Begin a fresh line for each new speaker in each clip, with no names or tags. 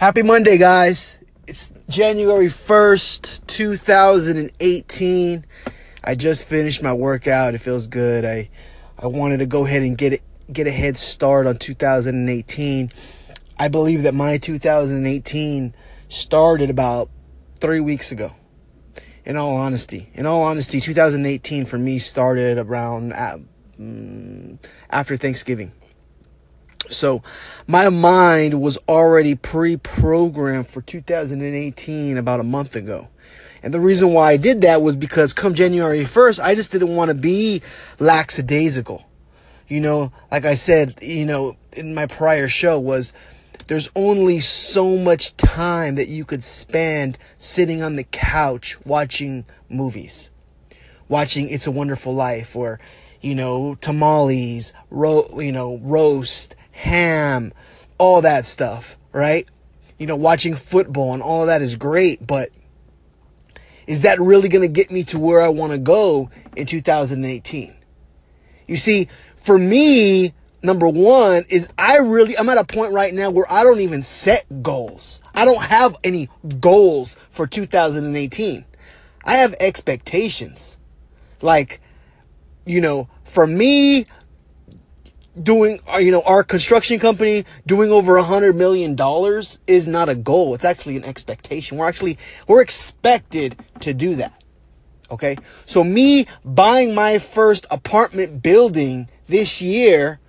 Happy Monday, guys. It's January 1st, 2018. I just finished my workout. It feels good. I I wanted to go ahead and get it get a head start on 2018. I believe that my 2018 started about 3 weeks ago. In all honesty, in all honesty, 2018 for me started around uh, mm, after Thanksgiving. So my mind was already pre programmed for 2018 about a month ago. And the reason why I did that was because come January 1st, I just didn't want to be lackadaisical. You know, like I said, you know, in my prior show was there's only so much time that you could spend sitting on the couch watching movies. Watching It's a Wonderful Life or, you know, tamales, ro- you know, roast, ham, all that stuff, right? You know, watching football and all that is great, but is that really going to get me to where I want to go in 2018? You see, for me, number one is I really, I'm at a point right now where I don't even set goals. I don't have any goals for 2018. I have expectations. Like, you know, for me, doing uh, you know our construction company doing over a hundred million dollars is not a goal. It's actually an expectation. We're actually we're expected to do that. Okay? So me buying my first apartment building this year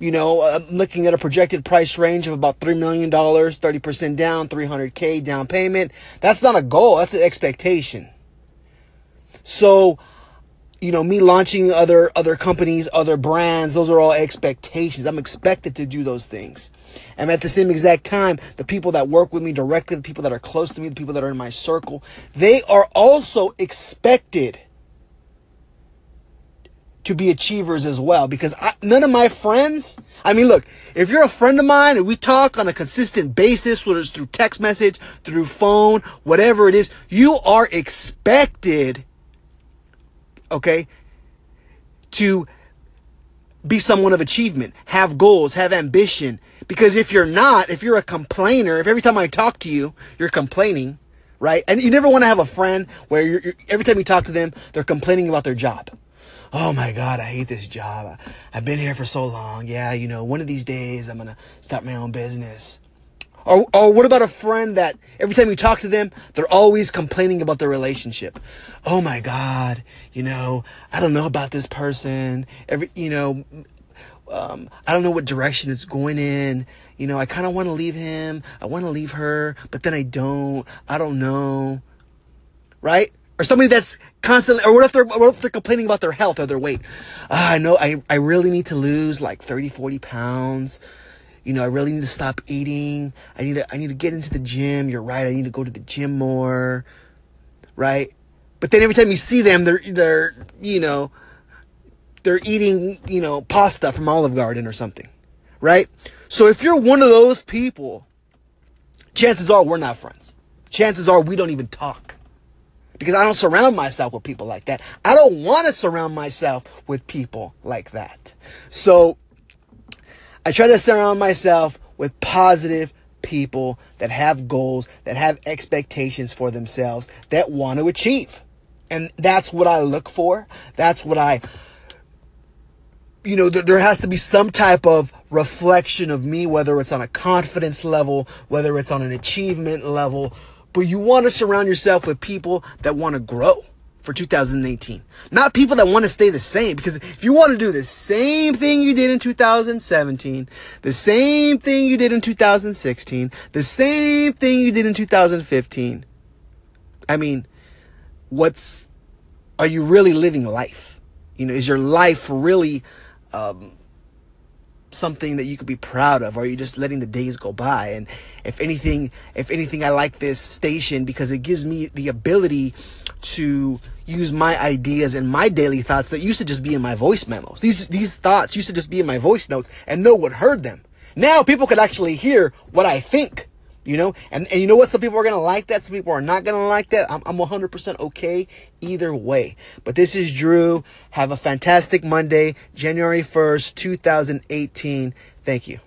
you know i'm looking at a projected price range of about $3 million 30% down 300k down payment. That's not a goal. That's an expectation. So you know, me launching other other companies, other brands, those are all expectations. I'm expected to do those things. And at the same exact time, the people that work with me directly, the people that are close to me, the people that are in my circle, they are also expected to be achievers as well because I, none of my friends i mean look if you're a friend of mine and we talk on a consistent basis whether it's through text message through phone whatever it is you are expected okay, to be someone of achievement, have goals, have ambition. Because if you're not, if you're a complainer, if every time I talk to you, you're complaining, right? And you never want to have a friend where you're, you're, every time you talk to them, they're complaining about their job. Oh my God, I hate this job. I've been here for so long. Yeah, you know, one of these days I'm going to start my own business. Or, or what about a friend that every time you talk to them, they're always complaining about their relationship? Oh my God, you know, I don't know about this person. Every, you know, um, I don't know what direction it's going in. You know, I kind of want to leave him. I want to leave her, but then I don't. I don't know. Right? Or somebody that's constantly, or what if they're, what if they're complaining about their health or their weight? Uh, I know I, I really need to lose like 30, 40 pounds you know, I really need to stop eating. I need to I need to get into the gym. You're right. I need to go to the gym more. Right? But then every time you see them, they're they're, you know, they're eating, you know, pasta from Olive Garden or something. Right? So if you're one of those people, chances are we're not friends. Chances are we don't even talk. Because I don't surround myself with people like that. I don't want to surround myself with people like that. So I try to surround myself with positive people that have goals, that have expectations for themselves, that want to achieve. And that's what I look for. That's what I, you know, there has to be some type of reflection of me, whether it's on a confidence level, whether it's on an achievement level. But you want to surround yourself with people that want to grow for 2018. Not people that want to stay the same. Because if you want to do the same thing you did in 2017, the same thing you did in 2016, the same thing you did in 2015, I mean, what's, are you really living life? You know, is your life really, um, something that you could be proud of or are you just letting the days go by and if anything if anything i like this station because it gives me the ability to use my ideas and my daily thoughts that used to just be in my voice memos these these thoughts used to just be in my voice notes and no one heard them now people could actually hear what i think you know, and, and you know what? Some people are going to like that. Some people are not going to like that. I'm, I'm 100% okay either way. But this is Drew. Have a fantastic Monday, January 1st, 2018. Thank you.